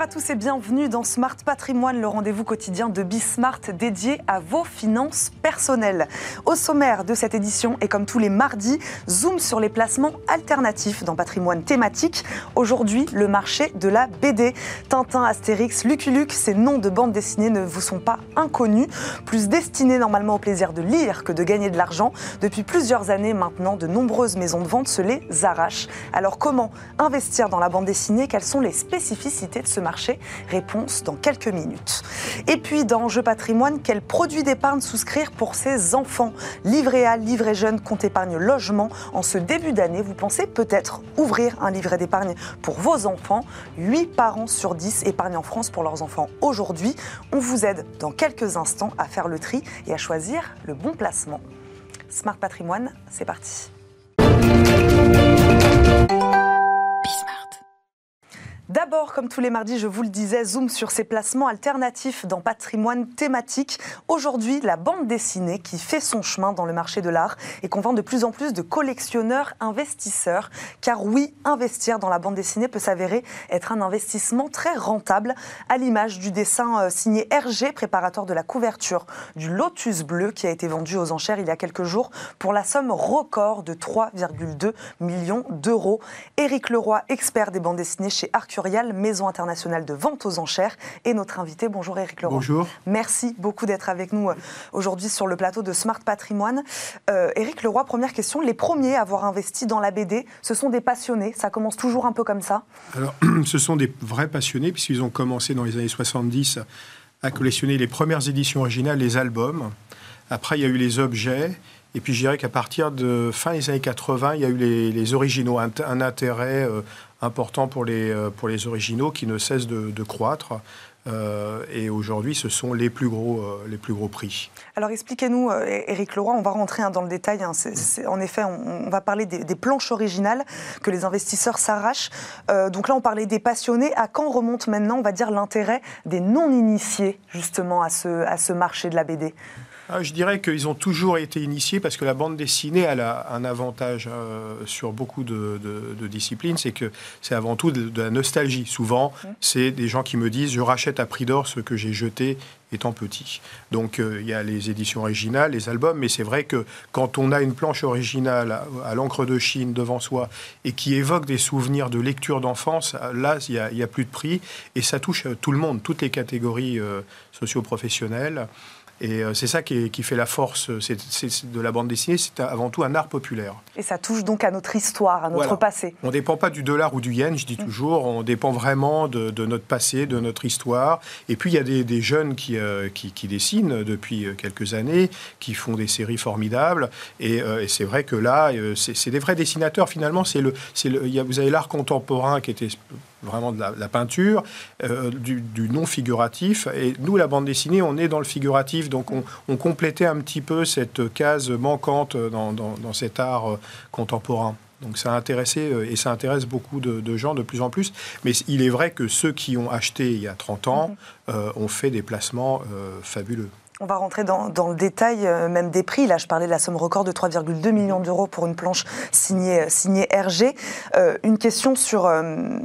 Bonjour à tous et bienvenue dans Smart Patrimoine, le rendez-vous quotidien de Bismart dédié à vos finances personnelles. Au sommaire de cette édition, et comme tous les mardis, zoom sur les placements alternatifs dans patrimoine thématique. Aujourd'hui, le marché de la BD. Tintin, Astérix, Lucky ces noms de bandes dessinées ne vous sont pas inconnus, plus destinés normalement au plaisir de lire que de gagner de l'argent. Depuis plusieurs années maintenant, de nombreuses maisons de vente se les arrachent. Alors comment investir dans la bande dessinée? Quelles sont les spécificités de ce marché? Réponse dans quelques minutes. Et puis dans Jeu patrimoine, quel produit d'épargne souscrire pour ses enfants? Livret A, livret jeune, compte épargne logement. En ce début d'année, vous pensez peut-être ouvrir un livret d'épargne pour vos enfants. 8 parents sur 10 épargnent en France pour leurs enfants aujourd'hui. On vous aide dans quelques instants à faire le tri et à choisir le bon placement. Smart Patrimoine, c'est parti. D'abord, comme tous les mardis, je vous le disais, zoom sur ces placements alternatifs dans patrimoine thématique. Aujourd'hui, la bande dessinée qui fait son chemin dans le marché de l'art et qu'on vend de plus en plus de collectionneurs investisseurs. Car oui, investir dans la bande dessinée peut s'avérer être un investissement très rentable, à l'image du dessin euh, signé Hergé, préparateur de la couverture du Lotus Bleu, qui a été vendu aux enchères il y a quelques jours pour la somme record de 3,2 millions d'euros. Éric Leroy, expert des bandes dessinées chez Maison internationale de vente aux enchères, et notre invité. Bonjour Eric Laurent. Bonjour. Merci beaucoup d'être avec nous euh, aujourd'hui sur le plateau de Smart Patrimoine. Euh, Éric Leroy, première question. Les premiers à avoir investi dans la BD, ce sont des passionnés. Ça commence toujours un peu comme ça Alors, ce sont des vrais passionnés, puisqu'ils ont commencé dans les années 70 à collectionner les premières éditions originales, les albums. Après, il y a eu les objets. Et puis je dirais qu'à partir de fin des années 80, il y a eu les, originaux, un, intérêt euh, important pour les, euh, pour les originaux qui ne cessent de, croître. Euh, et aujourd'hui, ce sont les plus gros, les plus gros prix. Alors expliquez-nous, Éric Leroy, on va rentrer hein, dans le détail. Hein. en effet, on, va parler des, planches originales que les investisseurs s'arrachent. donc là, on parlait des passionnés. À quand remonte maintenant, on va dire, l'intérêt des non-initiés justement à ce, à ce marché de la BD ah, je dirais qu'ils ont toujours été initiés parce que la bande dessinée elle a un avantage euh, sur beaucoup de, disciplines, c'est que c'est avant tout de, la nostalgie. Souvent, c'est des gens qui me disent je rachète à prix d'or ce que j'ai jeté étant petit. Donc euh, il y a les éditions originales, les albums, mais c'est vrai que quand on a une planche originale à, l'encre de Chine devant soi et qui évoque des souvenirs de lecture d'enfance, là il n'y a, plus de prix et ça touche tout le monde, toutes les catégories euh, socio-professionnelles. Et euh, c'est ça qui, fait la force de la bande dessinée, c'est avant tout un art populaire. Et ça touche donc à notre histoire, à notre passé. On ne dépend pas du dollar ou du yen, je dis mm. toujours, on dépend vraiment de, notre passé, de notre histoire. Et puis il y a des, jeunes euh, qui, qui, dessinent depuis euh, quelques années, qui font des séries formidables. Et, c'est vrai que là, c'est des vrais dessinateurs finalement. C'est le, le, vous avez l'art contemporain qui était vraiment de la, peinture, euh, du, non figuratif. Et nous, la bande dessinée, on est dans le figuratif, donc on, complétait un petit peu cette case manquante dans, cet art euh, contemporain. Donc ça a intéressé euh, et ça intéresse beaucoup de, gens de plus en plus. Mais il est vrai que ceux qui ont acheté il y a 30 ans mhm. ont fait des placements fabuleux. On va rentrer dans, le détail euh, même des prix. Là, je parlais de la somme record de 3,2 millions d'euros pour une planche signée, signée RG. Euh, une question sur, euh,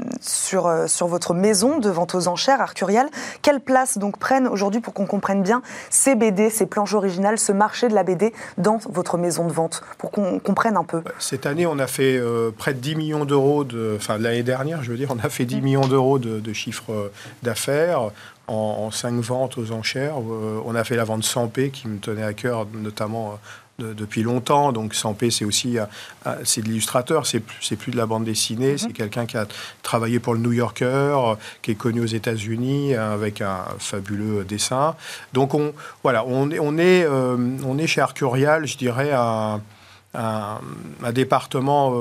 votre maison de vente aux enchères, Arcurial. Quelle place donc prennent aujourd'hui, pour qu'on comprenne bien, ces BD, ces planches originales, ce marché de la BD dans votre maison de vente, pour qu'on comprenne un peu? Cette année, on a fait près de 10 millions d'euros, de, enfin l'année dernière, je veux dire, on a fait 10 millions d'euros de, de chiffre d'affaires en, cinq ventes aux enchères. Euh, on a fait la vente 100p qui me tenait à cœur, notamment euh, depuis longtemps. Donc 100p, c'est aussi euh, c'est de l'illustrateur, c'est plus, plus de la bande dessinée. Mhm. C'est quelqu'un qui a travaillé pour le New Yorker, qui est connu aux États-Unis avec un fabuleux dessin. Donc on, voilà, on, on, est, on est chez Arcurial, je dirais, un, un, département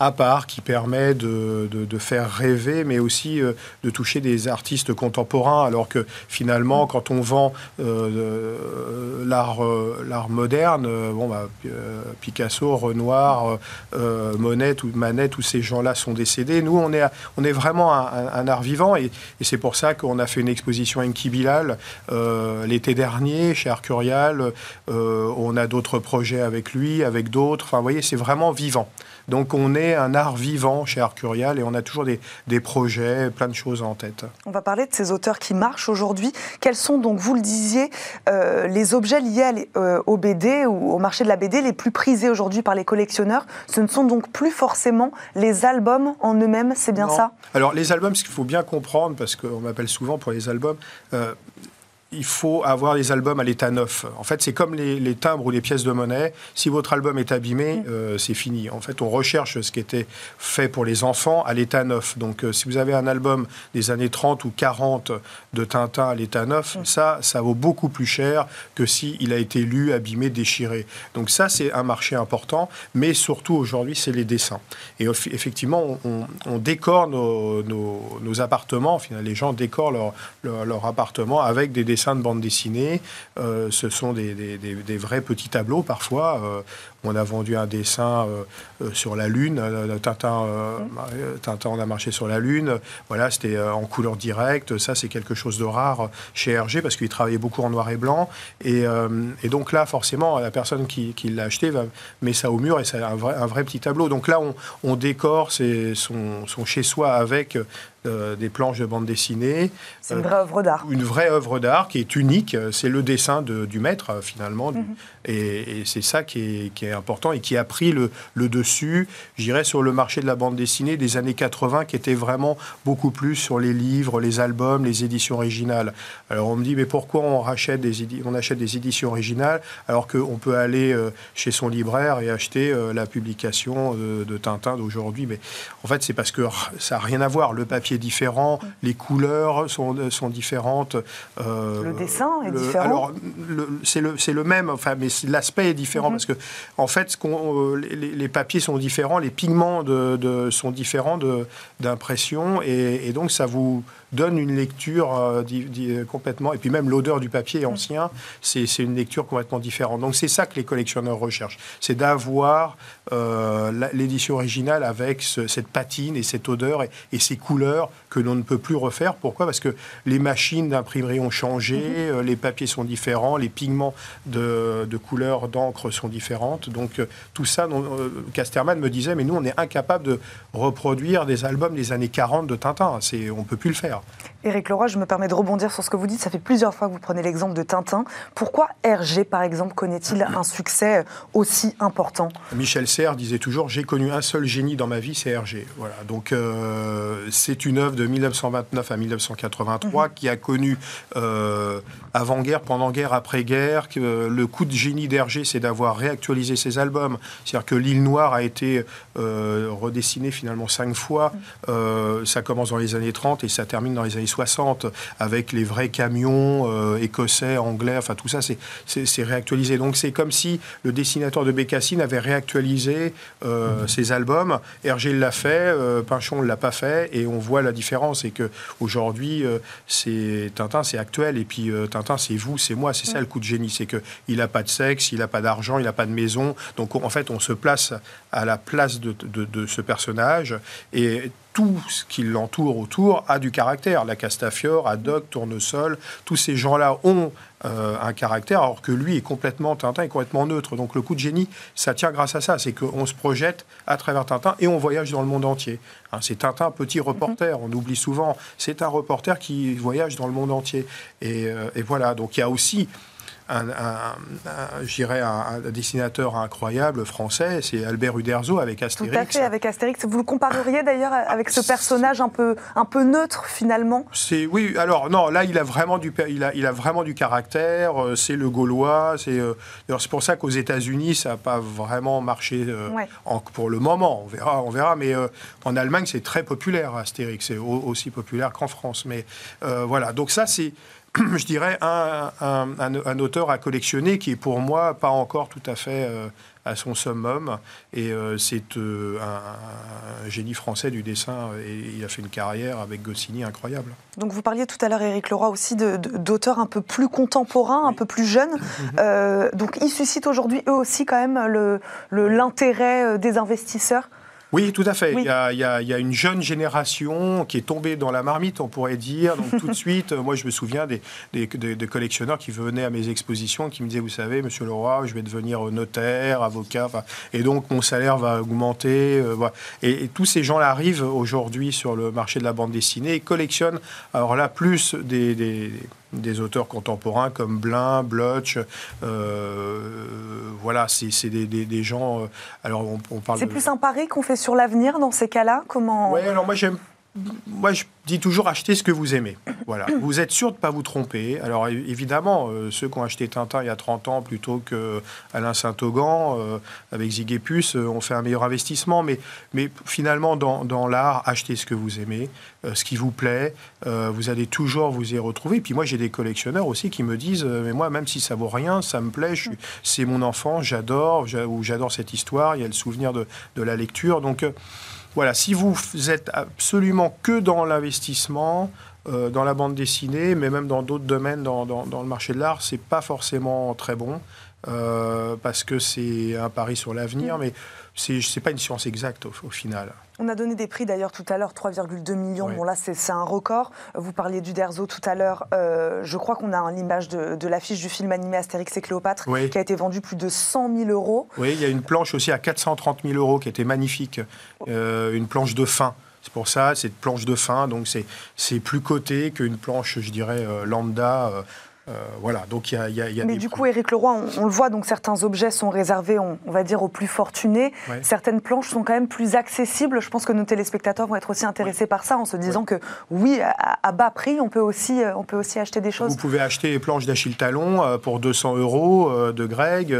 à part qui permet de, de, faire rêver, mais aussi euh, de toucher des artistes contemporains, alors que finalement, quand on vend euh, l'art, euh, l'art moderne, bon, bah, Picasso, Renoir, Monet, ou Manet, tous ces gens-là sont décédés. Nous, on est, on est vraiment un, art vivant, et, et, c'est pour ça qu'on a fait une exposition à Enki Bilal l'été dernier chez Arcurial. on a d'autres projets avec lui, avec d'autres. Enfin, vous voyez, c'est vraiment vivant. Donc on est un art vivant chez Arcurial et on a toujours des, des projets, plein de choses en tête. On va parler de ces auteurs qui marchent aujourd'hui. Quels sont donc, vous le disiez, euh, les objets liés euh, au BD ou au marché de la BD les plus prisés aujourd'hui par les collectionneurs? Ce ne sont donc plus forcément les albums en eux-mêmes, c'est bien ça? Alors les albums, ce qu'il faut bien comprendre, parce qu'on m'appelle souvent pour les albums, euh, il faut avoir les albums à l'état neuf. En fait, c'est comme les, timbres ou les pièces de monnaie. Si votre album est abîmé, mm. euh, c'est fini. En fait, on recherche ce qui était fait pour les enfants à l'état neuf. Donc, euh, si vous avez un album des années 30 ou 40 de Tintin à l'état neuf, mm. ça, ça vaut beaucoup plus cher que si il a été lu, abîmé, déchiré. Donc ça, c'est un marché important. Mais surtout, aujourd'hui, c'est les dessins. Et effectivement, on, décore nos, appartements. Finalement, les gens décorent leur, leur, leur appartement avec des dessins de bande dessinée. Euh, ce sont des, des, vrais petits tableaux parfois. Euh, on a vendu un dessin euh, sur la Lune. Tintin, Tintin, on a marché sur la Lune. Voilà, c'était en couleur directe. Ça, c'est quelque chose de rare chez Hergé parce qu'il travaillait beaucoup en noir et blanc. Et, et donc là, forcément, la personne qui, qui l'a acheté va, met ça au mur et c'est un vrai, un vrai petit tableau. Donc là, on, on décore son, son chez-soi avec euh, des planches de bande dessinée. C'est une vraie œuvre d'art. Une vraie œuvre d'art qui est unique. C'est le dessin du maître, euh, finalement. Mhm. Et, c'est ça qui est, important et qui a pris le, dessus, je dirais, sur le marché de la bande dessinée des années 80, qui était vraiment beaucoup plus sur les livres, les albums, les éditions originales. Alors on me dit, mais pourquoi on, rachète des, on achète des éditions originales alors qu'on peut aller euh, chez son libraire et acheter la publication de, de Tintin d'aujourd'hui? Mais en fait, c'est parce que ça n'a rien à voir. Le papier différent, les couleurs sont, sont différentes. Euh, le dessin est différent. Alors, c'est le, le, même, enfin, mais l'aspect est différent mhm. parce que, en fait, euh, les, papiers sont différents, les pigments sont différents d'impression et, donc ça vous donne une lecture euh, complètement. Et puis même l'odeur du papier mm. ancien, c'est une lecture complètement différente. Donc c'est ça que les collectionneurs recherchent, c'est d'avoir euh, l'édition originale avec cette patine et cette odeur et, ces couleurs que l'on ne peut plus refaire. Pourquoi? Parce que les machines d'imprimerie ont changé, mm-hmm. euh, les papiers sont différents, les pigments de, de couleurs d'encre sont différentes. Donc tout ça, Casterman me disait, mais nous on est incapable de reproduire des albums des années 40 de Tintin. On ne peut plus le faire. Éric Leroy, je me permets de rebondir sur ce que vous dites. Ça fait plusieurs fois que vous prenez l'exemple de Tintin. Pourquoi Hergé, par exemple, connaît-il un succès aussi important? Michel Serres disait toujours J'ai connu un seul génie dans ma vie, c'est Hergé. Voilà. Donc, euh, c'est une œuvre de 1929 à 1983 mhm. qui a connu euh, avant-guerre, pendant-guerre, après-guerre. Euh, le coup de génie d'Hergé, c'est d'avoir réactualisé ses albums. C'est-à-dire que L'île Noire a été redessinée finalement cinq fois. Mhm. ça commence dans les années 30 et ça termine dans les années 60 avec les vrais camions euh, écossais, anglais, enfin tout ça, c'est réactualisé. Donc c'est comme si le dessinateur de Bécassine avait réactualisé euh, ses albums. Hergé l'a fait, euh, Pinchon ne l'a pas fait, et on voit la différence. Et que aujourd'hui, c'est Tintin, c'est actuel, et puis Tintin, c'est vous, c'est moi, c'est ça le coup de génie, c'est que il n'a pas de sexe, il n'a pas d'argent, il n'a pas de maison. Donc en fait, on se place à la place de, de, de ce personnage, et tout ce qui l'entoure autour a du caractère. La Castafiore, Haddock, Tournesol, tous ces gens-là ont euh, un caractère, alors que lui est complètement, Tintin est complètement neutre. Donc le coup de génie, ça tient grâce à ça. C'est qu'on se projette à travers Tintin et on voyage dans le monde entier. Hein, c'est Tintin, petit reporter. On oublie souvent, c'est un reporter qui voyage dans le monde entier. Et, euh, et voilà, donc il y a aussi un, un, un, dessinateur incroyable français, c'est Albert Uderzo avec Astérix. Tout à fait, avec Astérix. Vous le compareriez d'ailleurs avec ce personnage un peu, un peu neutre finalement? C'est oui. Alors non, là il a vraiment du, il a, il a vraiment du caractère. Euh, c'est le Gaulois. C'est euh, c'est pour ça qu'aux États-Unis ça n'a pas vraiment marché euh, pour le moment. On verra, on verra. Mais en Allemagne c'est très populaire Astérix. C'est aussi populaire qu'en France. Mais voilà. Donc ça c'est je dirais, un, un, auteur à collectionner qui est pour moi pas encore tout à fait euh, à son summum. Et euh, c'est euh, un, génie français du dessin et il a fait une carrière avec Goscinny incroyable. Donc vous parliez tout à l'heure, Éric Leroy, aussi d'auteurs un peu plus contemporains, un peu plus jeunes. donc ils suscitent aujourd'hui eux aussi quand même l'intérêt le, des investisseurs? Oui, tout à fait. Il, y a, une jeune génération qui est tombée dans la marmite, on pourrait dire. Donc tout de suite, moi je me souviens des, des, collectionneurs qui venaient à mes expositions, qui me disaient, vous savez, Monsieur Leroy, je vais devenir notaire, avocat, et donc mon salaire va augmenter. Euh, et, tous ces gens-là arrivent aujourd'hui sur le marché de la bande dessinée et collectionnent, alors là, plus des des auteurs contemporains comme Blin, Bloch. Euh, voilà, c'est des, des, gens. Euh, alors on, parle. C'est plus un pari qu'on fait sur l'avenir dans ces cas-là? Comment Oui, alors moi j'aime moi, je dis toujours achetez ce que vous aimez. Voilà. Vous êtes sûr de ne pas vous tromper. Alors, évidemment, euh, ceux qui ont acheté Tintin il y a 30 ans plutôt que Alain Saint-Augan, euh, avec Zigépus, euh, ont fait un meilleur investissement. Mais, mais finalement, dans, dans l'art, achetez ce que vous aimez, ce qui vous plaît. vous allez toujours vous y retrouver. Puis moi, j'ai des collectionneurs aussi qui me disent Mais moi, même si ça vaut rien, ça me plaît. C'est mon enfant, j'adore, ou j'adore cette histoire. Il y a le souvenir de, de la lecture. Donc, voilà, si vous êtes absolument que dans l'investissement, euh, dans la bande dessinée, mais même dans d'autres domaines dans, le marché de l'art, c'est pas forcément très bon. Euh, parce que c'est un pari sur l'avenir, mm. mais ce n'est pas une science exacte au final. On a donné des prix d'ailleurs tout à l'heure, 3,2 millions. Bon là, c'est un record. Vous parliez du Derzo tout à l'heure. Euh, je crois qu'on a l'image de, l'affiche du film animé Astérix et Cléopâtre qui a été vendu plus de 100 000 euros. Oui, il y a une planche aussi à 430 000 euros qui était magnifique. Euh, une planche de fin. C'est pour ça, c'est une planche de fin, donc c'est plus coté qu'une planche, je dirais, euh, lambda. Euh, voilà, donc il y a, Mais du coup, Éric Leroy, on, le voit, donc certains objets sont réservés, on, va dire, aux plus fortunés. Certaines planches sont quand même plus accessibles. Je pense que nos téléspectateurs vont être aussi intéressés par ça, en se disant que oui, à, bas prix, on peut, aussi, euh, on peut aussi acheter des choses. Vous pouvez acheter les planches d'Achille Talon euh, pour 200 euros de Greg.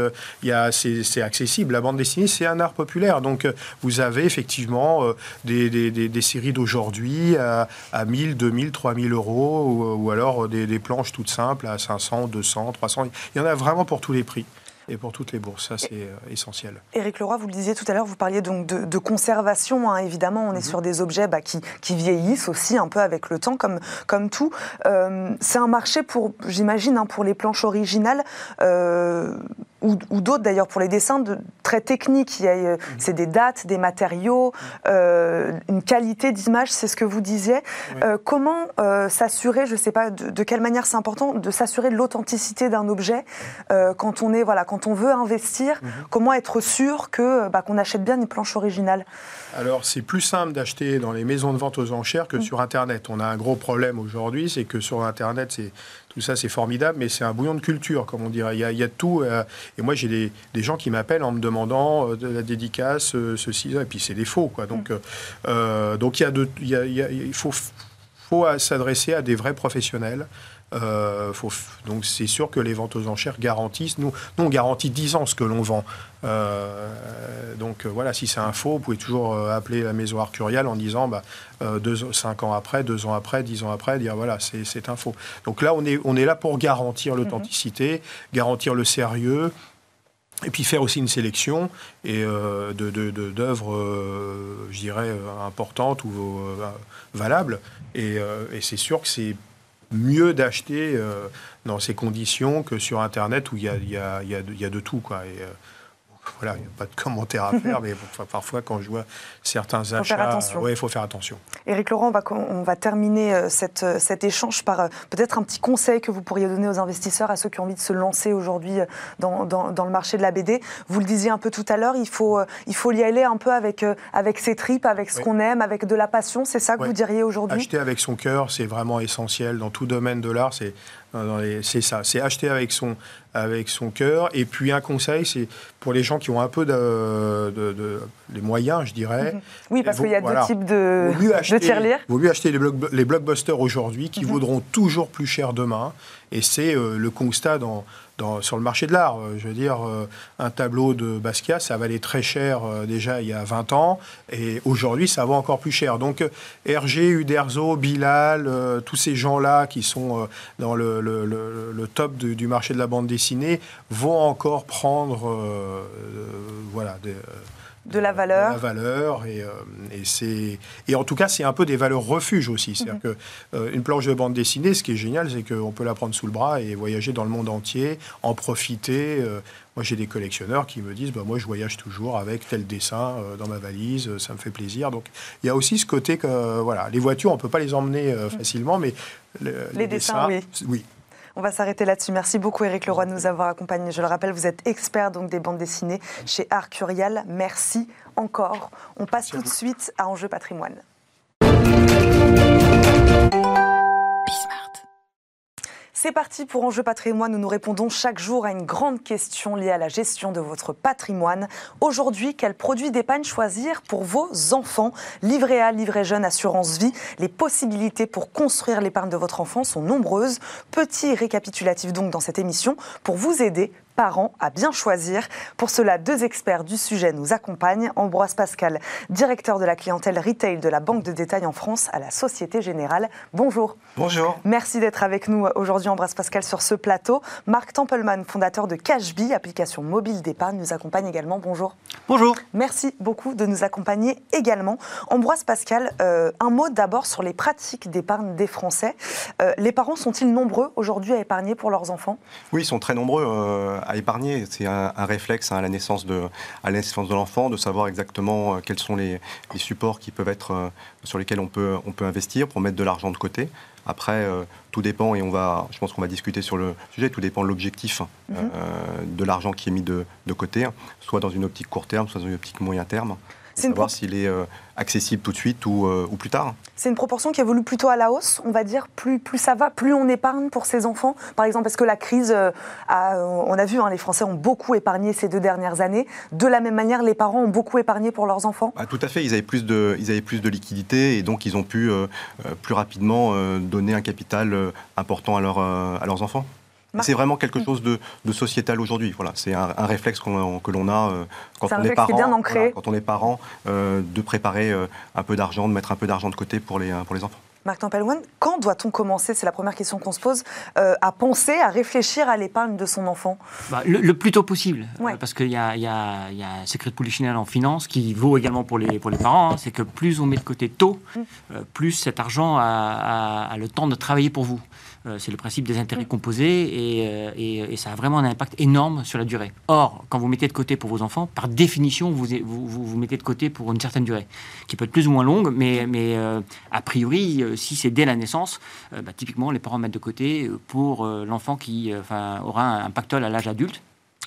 C'est accessible. La bande dessinée, c'est un art populaire. Donc vous avez effectivement des, des, séries d'aujourd'hui à, à 1000, 2000, 3000 euros, ou, alors des, des planches toutes simples 500, 200, 300. Il y en a vraiment pour tous les prix et pour toutes les bourses. Ça, c'est euh, essentiel. Éric Leroy, vous le disiez tout à l'heure, vous parliez donc de, conservation. Hein. évidemment, on est mhm. sur des objets bah, qui, vieillissent aussi un peu avec le temps, comme, comme tout. Euh, c'est un marché pour, j'imagine, hein, pour les planches originales. Euh, ou, d'autres d'ailleurs pour les dessins de, très techniques. Mhm. C'est des dates, des matériaux, une qualité d'image, c'est ce que vous disiez. comment s'assurer, je ne sais pas de, quelle manière c'est important, de s'assurer de l'authenticité d'un objet quand on est voilà, quand on veut investir, mhm. comment être sûr que bah, qu'on achète bien une planche originale? Alors, c'est plus simple d'acheter dans les maisons de vente aux enchères que mhm. sur Internet. On a un gros problème aujourd'hui, c'est que sur Internet, c'est tout ça, c'est formidable, mais c'est un bouillon de culture, comme on dirait. Il y a, tout. Euh, et moi, j'ai des, gens qui m'appellent en me demandant euh, de la dédicace, euh, ceci, et puis c'est des faux, quoi. Donc, donc il y a, de, il, faut, faut s'adresser à des vrais professionnels. Euh, donc c'est sûr que les ventes aux enchères garantissent. Nous, nous on garantit 10 ans ce que l'on vend. Euh, donc euh, voilà, si c'est un faux, vous pouvez toujours appeler la maison arcuriale en disant bah, deux, 5 ans après, 2 ans après, 10 ans après, dire voilà, c'est un faux. Donc là, on est, on est là pour garantir mhm. l'authenticité, garantir le sérieux. Et puis faire aussi une sélection et d'œuvres, je dirais, importantes ou valables. Et, et c'est sûr que c'est mieux d'acheter euh, dans ces conditions que sur Internet où il y a, y, de tout. Quoi. Euh, voilà, il n'y a pas de commentaire à faire, mais parfois quand je vois certains achats, il faut faire attention. Éric Laurent, on va, on va terminer euh, cette, euh, cet échange par euh, peut-être un petit conseil que vous pourriez donner aux investisseurs, à ceux qui ont envie de se lancer aujourd'hui dans, dans, le marché de la BD. Vous le disiez un peu tout à l'heure, il faut, il faut y aller un peu avec, avec ses tripes, avec ce qu'on aime, avec de la passion. C'est ça que vous diriez aujourd'hui? Acheter avec son cœur, c'est vraiment essentiel dans tout domaine de l'art. C'est c'est ça, c'est acheter avec son, avec son cœur. Et puis un conseil, c'est pour les gens qui ont un peu de, les moyens, je dirais. Mhm. Oui, parce qu'il y a deux types de, de tirelire. Vaut mieux acheter les, les blockbusters aujourd'hui qui mhm. vaudront toujours plus cher demain. Et c'est euh, le constat dans, sur le marché de l'art. Euh, je veux dire, euh, un tableau de Basquiat, ça valait très cher euh, déjà il y a 20 ans, et aujourd'hui, ça vaut encore plus cher. Donc, Hergé, Uderzo, Bilal, tous ces gens-là qui sont dans le, top du marché de la bande dessinée vont encore prendre voilà, de la valeur. la valeur. Et, et, et en tout cas, c'est un peu des valeurs refuge aussi. C'est-à-dire mhm. que qu'une planche de bande dessinée, ce qui est génial, c'est qu'on peut la prendre sous le bras et voyager dans le monde entier, en profiter. moi, j'ai des collectionneurs qui me disent bah, Moi, je voyage toujours avec tel dessin dans ma valise, ça me fait plaisir. Donc, il y a aussi ce côté que voilà, les voitures, on ne peut pas les emmener mhm. facilement, mais les, dessins, oui. oui. On va s'arrêter là-dessus. Merci beaucoup Eric Leroy de nous avoir accompagnés. Je le rappelle, vous êtes expert donc des bandes dessinées chez Arcurial. Merci encore. On passe tout de suite à Enjeu patrimoine. C'est parti pour Enjeu patrimoine où nous répondons chaque jour à une grande question liée à la gestion de votre patrimoine. Aujourd'hui, quel produit d'épargne choisir pour vos enfants? Livret A, livret jeune, assurance vie. Les possibilités pour construire l'épargne de votre enfant sont nombreuses. Petit récapitulatif donc dans cette émission pour vous aider parents à bien choisir. Pour cela, deux experts du sujet nous accompagnent. Ambroise Pascal, directeur de la clientèle retail de la Banque de détail en France à la Société Générale. Bonjour. Bonjour. Merci d'être avec nous aujourd'hui, Ambroise Pascal, sur ce plateau. Marc Templeman, fondateur de Cashbee, application mobile d'épargne, nous accompagne également. Bonjour. Bonjour. Merci beaucoup de nous accompagner également. Ambroise Pascal, euh, un mot d'abord sur les pratiques d'épargne des Français. Euh, les parents sont-ils nombreux aujourd'hui à épargner pour leurs enfants? Oui, ils sont très nombreux. Euh, à épargner. C'est un, réflexe hein, à la naissance de, à la naissance de l'enfant, de savoir exactement euh, quels sont les, supports qui peuvent être, euh, sur lesquels on peut, on peut investir pour mettre de l'argent de côté. Après, euh, tout dépend, et on va, je pense qu'on va discuter sur le sujet, tout dépend de l'objectif mhm. de l'argent qui est mis de, de, côté, soit dans une optique court terme, soit dans une optique moyen terme. C'est savoir s'il est euh, accessible tout de suite ou, euh, ou plus tard. C'est une proportion qui évolue plutôt à la hausse, on va dire. Plus, plus ça va, plus on épargne pour ses enfants. Par exemple, parce que la crise, euh, a, on a vu, hein, les Français ont beaucoup épargné ces deux dernières années. De la même manière, les parents ont beaucoup épargné pour leurs enfants ah, Tout à fait. Ils avaient plus de, ils avaient plus de liquidités et donc ils ont pu plus rapidement donner un capital important à, leur, à leurs enfants. C'est vraiment quelque chose de, sociétal aujourd'hui. Voilà, c'est un, réflexe que l'on a euh, quand, on est parent, quand on est parent, de préparer euh, un peu d'argent, de mettre un peu d'argent de côté pour les, pour les enfants. Marc Tempelwan, quand doit-on commencer, c'est la première question qu'on se pose, euh, à penser, à réfléchir à l'épargne de son enfant? Bah, le, plus tôt possible. parce qu'il y, a, un secret de polichinelle en finance qui vaut également pour les, pour les parents. Hein. c'est que plus on met de côté tôt, mm. plus cet argent a, le temps de travailler pour vous. Euh, c'est le principe des intérêts composés euh, et, ça a vraiment un impact énorme sur la durée. Or, quand vous mettez de côté pour vos enfants, par définition, vous vous, mettez de côté pour une certaine durée, qui peut être plus ou moins longue, mais, euh, a priori, si c'est dès la naissance, bah, typiquement, les parents mettent de côté pour l'enfant qui aura un pactole à l'âge adulte.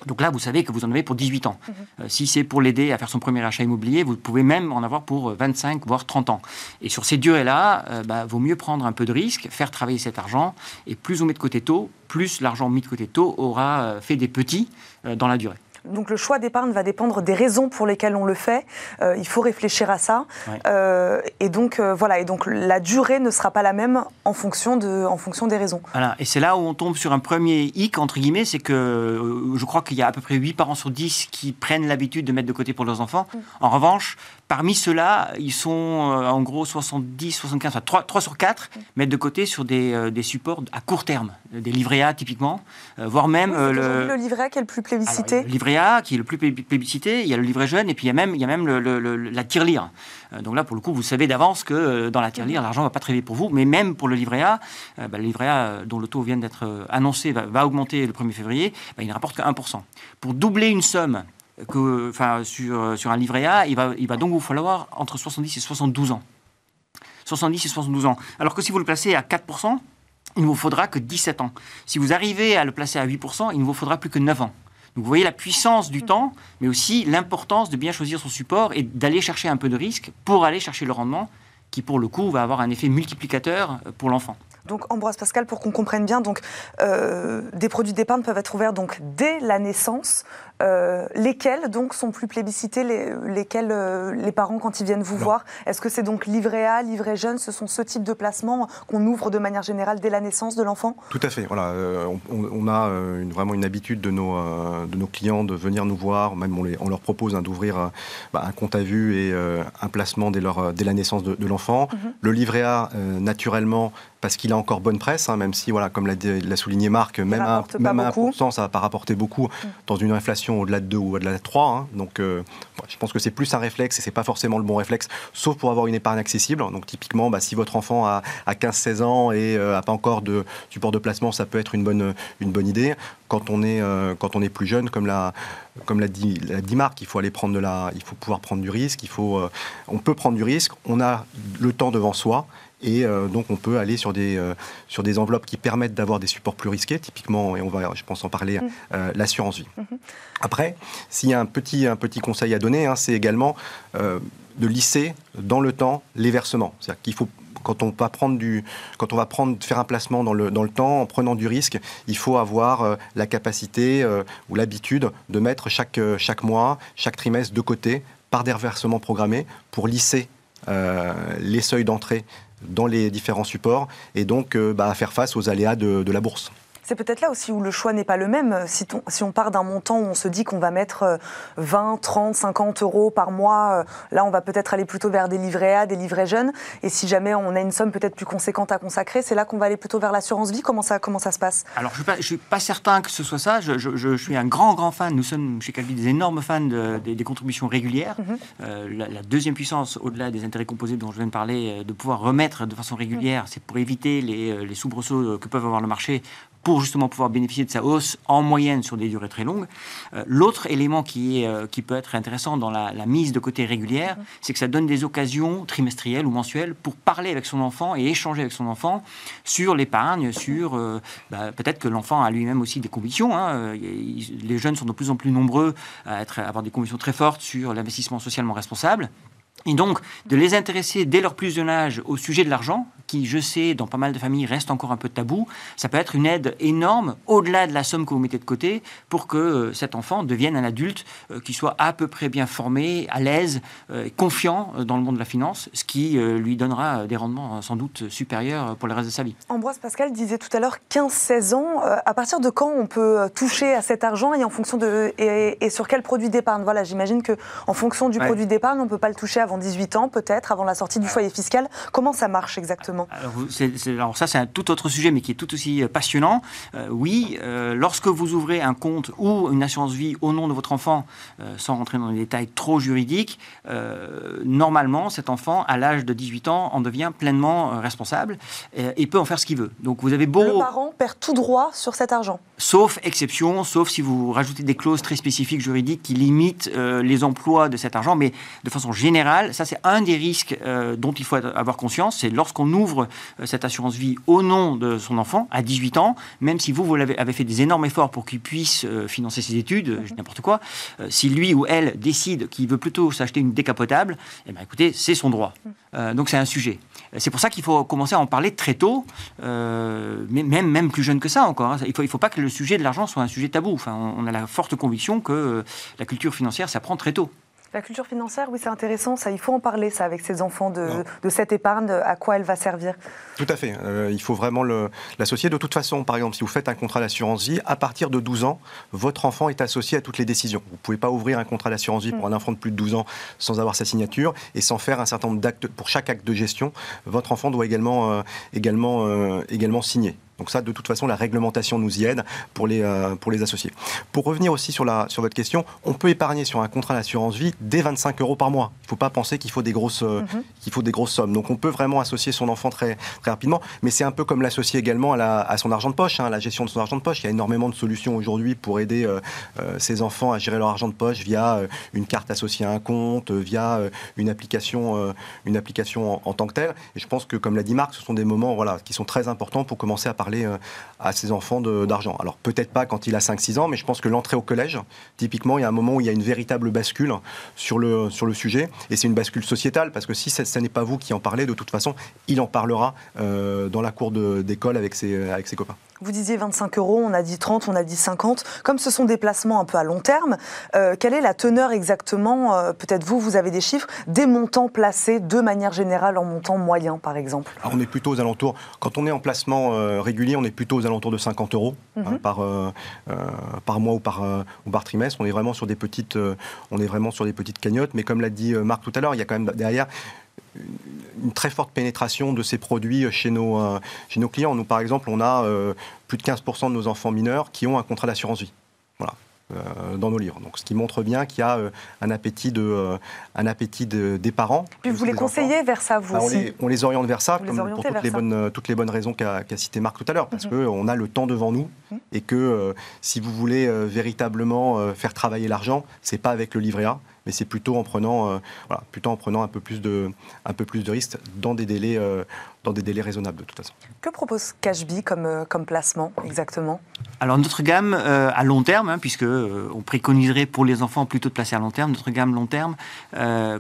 Donc là, vous savez que vous en avez pour 18 ans. Mhm. Euh, si c'est pour l'aider à faire son premier achat immobilier, vous pouvez même en avoir pour 25, voire 30 ans. Et sur ces durées-là, il euh, bah, vaut mieux prendre un peu de risque, faire travailler cet argent, et plus on met de côté tôt, plus l'argent mis de côté tôt aura euh, fait des petits dans la durée donc le choix d'épargne va dépendre des raisons pour lesquelles on le fait. Euh, il faut réfléchir à ça. Euh, et donc euh, voilà. Et donc la durée ne sera pas la même en fonction de, en fonction des raisons. Voilà. Et c'est là où on tombe sur un premier hic entre guillemets, c'est que je crois qu'il y a à peu près 8 parents sur 10 qui prennent l'habitude de mettre de côté pour leurs enfants. Mm. En revanche, Parmi ceux-là, ils sont en gros 70, 75, enfin 3, 3 sur 4 mm. mettent de côté sur des, des, supports à court terme, des livrets A typiquement, voire même le... le livret A qui est le plus plébiscité. le livret qui est le plus plébiscité, il y a le livret jeune, et puis il y a même, il y a même la tirelire. Euh, donc là, pour le coup, vous savez d'avance que euh, dans la tirelire, l'argent ne va pas très vite pour vous, mais même pour le livret A, euh, bah, le livret A dont le taux vient d'être annoncé va, augmenter le 1er février, bah, il ne rapporte que 1%. Pour doubler une somme enfin, sur, un livret A, il va, donc vous falloir entre 70 et 72 ans. 70 et 72 ans. Alors que si vous le placez à 4%, il ne vous faudra que 17 ans. Si vous arrivez à le placer à 8%, il ne vous faudra plus que 9 ans vous voyez la puissance du temps, mais aussi l'importance de bien choisir son support et d'aller chercher un peu de risque pour aller chercher le rendement qui, pour le coup, va avoir un effet multiplicateur pour l'enfant. Donc Ambroise Pascal, pour qu'on comprenne bien, donc euh, des produits d'épargne peuvent être ouverts donc dès la naissance euh, lesquels donc sont plus plébiscités, les, lesquels euh, les parents quand ils viennent vous voir Est-ce que c'est donc livret A, livret jeune Ce sont ce type de placements qu'on ouvre de manière générale dès la naissance de l'enfant? Tout à fait. Voilà, euh, on, a une, vraiment une habitude de nos, de nos clients de venir nous voir, même on, les, on leur propose hein, d'ouvrir bah, un compte à vue et un placement dès, leur, dès la naissance de, l'enfant. Mhm. Le livret A, naturellement, parce qu'il a encore bonne presse, hein, même si, voilà, comme l'a souligné Marc, même, un, même 1%, ça va pas rapporter beaucoup mm. dans une inflation au-delà de 2 ou au-delà de 3. Hein. Donc je pense que c'est plus un réflexe et c'est pas forcément le bon réflexe, sauf pour avoir une épargne accessible. Donc typiquement, bah, si votre enfant a, 15-16 ans et n'a pas encore de support de placement, ça peut être une bonne, une bonne idée. Quand on est, quand on est plus jeune, comme l'a comme l'a dit, dit, Marc, il faut aller prendre de la, il faut pouvoir prendre du risque. Il faut, on peut prendre du risque. On a le temps devant soi et euh, donc, on peut aller sur des, euh, sur des enveloppes qui permettent d'avoir des supports plus risqués, typiquement, et on va, je pense, en parler, mm. euh, l'assurance vie. Mm-hmm. Après, s'il y a un petit, un petit conseil à donner, hein, c'est également de lisser dans le temps les versements. C'est-à-dire qu'il faut quand on va prendre du, quand on va prendre, faire un placement dans le, dans le temps en prenant du risque, il faut avoir la capacité ou l'habitude de mettre chaque, chaque mois, chaque trimestre de côté par des reversements programmés pour lisser les seuils d'entrée dans les différents supports et donc euh, bah, faire face aux aléas de la bourse. C'est peut-être là aussi où le choix n'est pas le même. Si, si on part d'un montant où on se dit qu'on va mettre 20, 30, 50 euros par mois, euh, là on va peut-être aller plutôt vers des livrets A, des livrets jeunes. Et si jamais on a une somme peut-être plus conséquente à consacrer, c'est là qu'on va aller plutôt vers l'assurance vie. Comment ça, comment ça se passe? Alors je ne suis, pas certain que ce soit ça. Je, suis un grand, grand fan. Nous sommes chez Calvi des énormes fans des, contributions régulières. Mhm. Euh, la, deuxième puissance, au-delà des intérêts composés dont je viens de parler, euh, de pouvoir remettre de façon régulière, c'est pour éviter les, les soubresauts que peuvent avoir le marché pour justement pouvoir bénéficier de sa hausse en moyenne sur des durées très longues. Euh, l'autre élément qui, est, euh, qui peut être intéressant dans la, mise de côté régulière, c'est que ça donne des occasions trimestrielles ou mensuelles pour parler avec son enfant et échanger avec son enfant sur l'épargne, sur euh, bah, peut-être que l'enfant a lui-même aussi des convictions. Hein. les jeunes sont de plus en plus nombreux à, être, à avoir des convictions très fortes sur l'investissement socialement responsable. Et donc, de les intéresser dès leur plus jeune âge au sujet de l'argent, qui, je sais, dans pas mal de familles, reste encore un peu tabou, ça peut être une aide énorme, au-delà de la somme que vous mettez de côté, pour que euh, cet enfant devienne un adulte euh, qui soit à peu près bien formé, à l'aise, euh, confiant dans le monde de la finance, ce qui lui donnera des rendements sans doute supérieurs pour le reste de sa vie. Ambroise Pascal disait tout à l'heure 15-16 ans. à partir de quand on peut toucher à cet argent et en fonction de et, sur quel produit d'épargne? Voilà, j'imagine que en fonction du produit d'épargne, on peut pas le toucher avant 18 ans, peut-être, avant la sortie du foyer fiscal. Comment ça marche exactement? Alors, ça, c'est un tout autre sujet, mais qui est tout aussi euh, passionnant. Euh, oui, euh, lorsque vous ouvrez un compte ou une assurance vie au nom de votre enfant, sans rentrer dans les détails trop juridiques, normalement, cet enfant, à l'âge de 18 ans, en devient pleinement responsable et peut en faire ce qu'il veut. Donc vous avez beau... Le parent perd tout droit sur cet argent Sauf exception, sauf si vous rajoutez des clauses très spécifiques juridiques qui limitent les emplois de cet argent, mais de façon générale, ça c'est un des risques dont il faut avoir conscience, c'est lorsqu'on ouvre euh, cette assurance vie au nom de son enfant à 18 ans, même si vous, vous avez, fait des énormes efforts pour qu'il puisse euh, financer ses études, mhm. n'importe quoi, euh, si lui ou elle décide qu'il veut plutôt s'acheter une décapotable, eh bien, écoutez, c'est son droit. Mhm. donc c'est un sujet. C'est pour ça qu'il faut commencer à en parler très tôt, mais même, même plus jeune que ça encore. Hein. Il ne faut, il faut pas que le sujet de l'argent soit un sujet tabou. Enfin, on a la forte conviction que la culture financière s'apprend très tôt. La culture financière, oui, c'est intéressant. Ça, il faut en parler, ça, avec ces enfants de, cette épargne, à quoi elle va servir. Tout à fait. Euh, il faut vraiment l'associer. De toute façon, par exemple, si vous faites un contrat d'assurance vie, à partir de 12 ans, votre enfant est associé à toutes les décisions. Vous ne pouvez pas ouvrir un contrat d'assurance vie pour mm. un enfant de plus de 12 ans sans avoir sa signature et sans faire un certain nombre d'actes. Pour chaque acte de gestion, votre enfant doit également, euh, également, euh, également signer. Donc ça, de toute façon, la réglementation nous y aide pour les, euh, pour les associer. Pour revenir aussi sur, la, sur votre question, on peut épargner sur un contrat d'assurance vie dès 25 euros par mois. Il ne faut pas penser qu'il faut, des grosses, euh, mhm. qu'il faut des grosses sommes. Donc on peut vraiment associer son enfant très, très rapidement, mais c'est un peu comme l'associer également à, la, à, son argent de poche, hein, à la gestion de son argent de poche. Il y a énormément de solutions aujourd'hui pour aider euh, ses enfants à gérer leur argent de poche via une carte associée à un compte, via une application, une application en, tant que telle. Et je pense que, comme l'a dit Marc, ce sont des moments voilà, qui sont très importants pour commencer à parler euh, à ses enfants d'argent. Alors peut-être pas quand il a 5-6 ans, mais je pense que l'entrée au collège, typiquement, il y a un moment où il y a une véritable bascule sur le, sujet, et c'est une bascule sociétale, parce que si ce n'est pas vous qui en parlez, de toute façon, il en parlera euh, dans la cour d'école avec ses copains. Vous disiez 25 euros, on a dit 30, on a dit 50. Comme ce sont des placements un peu à long terme, euh, quelle est la teneur exactement euh, Peut-être vous, vous avez des chiffres, des montants placés de manière générale en montant moyen, par exemple? On est plutôt aux alentours, quand on est en placement euh, régulier, on est plutôt aux alentours de 50 euros hein, mhm. par, par mois ou par, ou par trimestre. On est vraiment sur des petites, on est vraiment sur des petites cagnottes. Mais comme l'a dit Marc tout à l'heure, il y a quand même derrière une très forte pénétration de ces produits chez nos, euh, chez nos clients. Nous, par exemple, on a euh, plus de 15% de nos enfants mineurs qui ont un contrat d'assurance vie. Voilà. dans nos livres. Donc, ce qui montre bien qu'il y a un appétit, de, un appétit des parents. Puis vous les conseillez vers ça, vous aussi on les, oriente vers ça, comme pour toutes les, bonnes, toutes les bonnes raisons qu'a cité Marc tout à l'heure, parce mhm. qu'on a le temps devant nous mhm. et que si vous voulez véritablement faire travailler l'argent, c'est pas avec le livret A, mais c'est plutôt en prenant, euh, voilà, plutôt en prenant un peu plus de, un peu plus de risques dans des délais, euh, dans des délais raisonnables de toute façon. Que propose Cashby comme, euh, comme placement exactement? Alors notre gamme à long terme, hein, puisque on préconiserait pour les enfants plutôt de placer à long terme, notre gamme long terme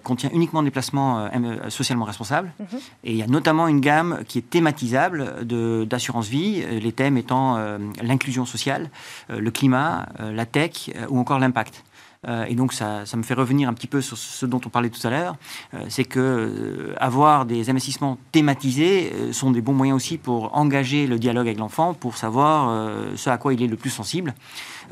contient uniquement des placements socialement responsables, mhm. et il y a notamment une gamme qui est thématisable d'assurance vie, les thèmes étant l'inclusion sociale, le climat, la tech ou encore l'impact. Euh, et donc ça, me fait revenir un petit peu sur ce dont on parlait tout à l'heure, euh, c'est que euh, avoir des investissements thématisés sont des bons moyens aussi pour engager le dialogue avec l'enfant, pour savoir ce à quoi il est le plus sensible.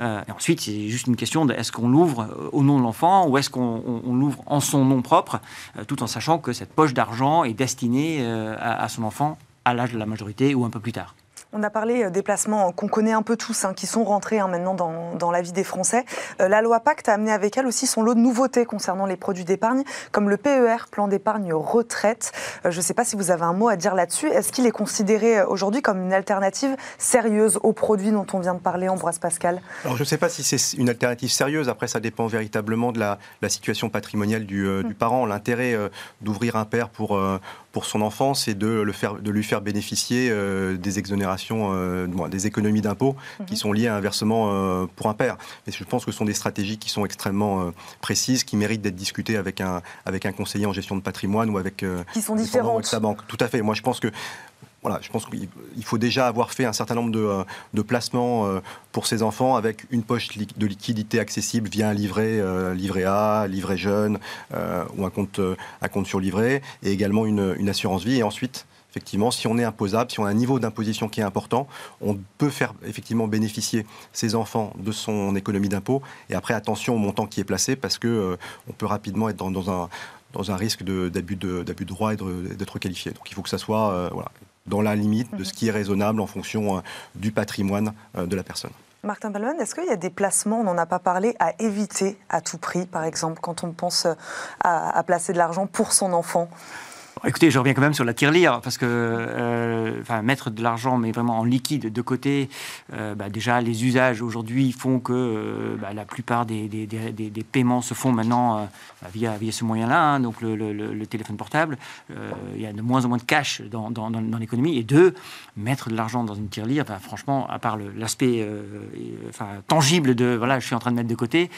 et ensuite, c'est juste une question de est-ce qu'on l'ouvre au nom de l'enfant ou est-ce qu'on l'ouvre en son nom propre, tout en sachant que cette poche d'argent est destinée à son enfant à l'âge de la majorité ou un peu plus tard. On a parlé euh, des placements qu'on connaît un peu tous, hein, qui sont rentrés hein, maintenant dans, la vie des Français. Euh, la loi Pacte a amené avec elle aussi son lot de nouveautés concernant les produits d'épargne, comme le PER, plan d'épargne retraite. Euh, je ne sais pas si vous avez un mot à dire là-dessus. Est-ce qu'il est considéré aujourd'hui comme une alternative sérieuse aux produits dont on vient de parler, Ambroise Pascal? Alors je ne sais pas si c'est une alternative sérieuse. Après, ça dépend véritablement de la, situation patrimoniale du, du hmm. parent. L'intérêt d'ouvrir un père pour pour son enfant, c'est de, le faire, de lui faire bénéficier euh, des exonérations, euh, des économies d'impôts qui mhm. sont liées à un versement euh, pour un père. Mais je pense que ce sont des stratégies qui sont extrêmement précises, qui méritent d'être discutées avec un, avec un conseiller en gestion de patrimoine ou avec qui sont différentes. sa banque. Tout à fait. Moi, je pense que voilà, je pense qu'il faut déjà avoir fait un certain nombre de, euh, placements euh, pour ces enfants avec une poche de liquidité accessible via un livret, euh, livret A, livret jeune ou un compte, sur livret et également une, assurance vie. Et ensuite, effectivement, si on est imposable, si on a un niveau d'imposition qui est important, on peut faire effectivement bénéficier ses enfants de son économie d'impôt. Et après, attention au montant qui est placé parce que on peut rapidement être dans, un dans un risque d'abus de, de, droit et d'être qualifié. Donc il faut que ça soit voilà, dans la limite de ce qui est raisonnable en fonction euh, du patrimoine euh, de la personne. Martin Palman, est-ce qu'il y a des placements, on n'en a pas parlé, à éviter à tout prix, par exemple, quand on pense euh, à, placer de l'argent pour son enfant? Écoutez, je reviens quand même sur la tirelire, parce que euh, mettre de l'argent, mais vraiment en liquide de côté, euh, bah, déjà, les usages aujourd'hui font que euh, bah, la plupart des, paiements se font maintenant bah, via, ce moyen-là, hein, donc le, téléphone portable. Il y a de moins en moins de cash dans, l'économie. Et deux, mettre de l'argent dans une tirelire, franchement, à part l'aspect tangible de voilà, je suis en train de mettre de côté,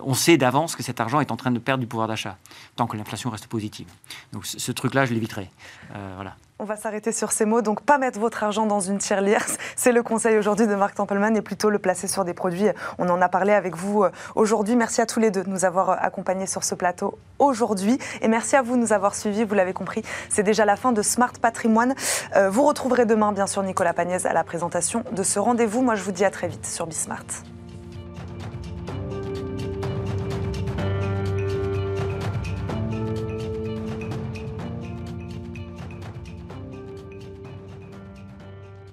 on sait d'avance que cet argent est en train de perdre du pouvoir d'achat, tant que l'inflation reste positive. Donc ce truc-là, je l'éviterai. Euh. On va s'arrêter sur ces mots. Donc, pas mettre votre argent dans une tirelire. C'est le conseil aujourd'hui de Marc Tempelman et plutôt le placer sur des produits. On en a parlé avec vous euh, aujourd'hui. Merci à tous les deux de nous avoir euh, accompagnés sur ce plateau aujourd'hui. Et merci à vous de nous avoir suivis. Vous l'avez compris, c'est déjà la fin de Smart Patrimoine. vous retrouverez demain, bien sûr, Nicolas Pagnès à la présentation de ce rendez-vous. Moi, je vous dis à très vite sur Bismart.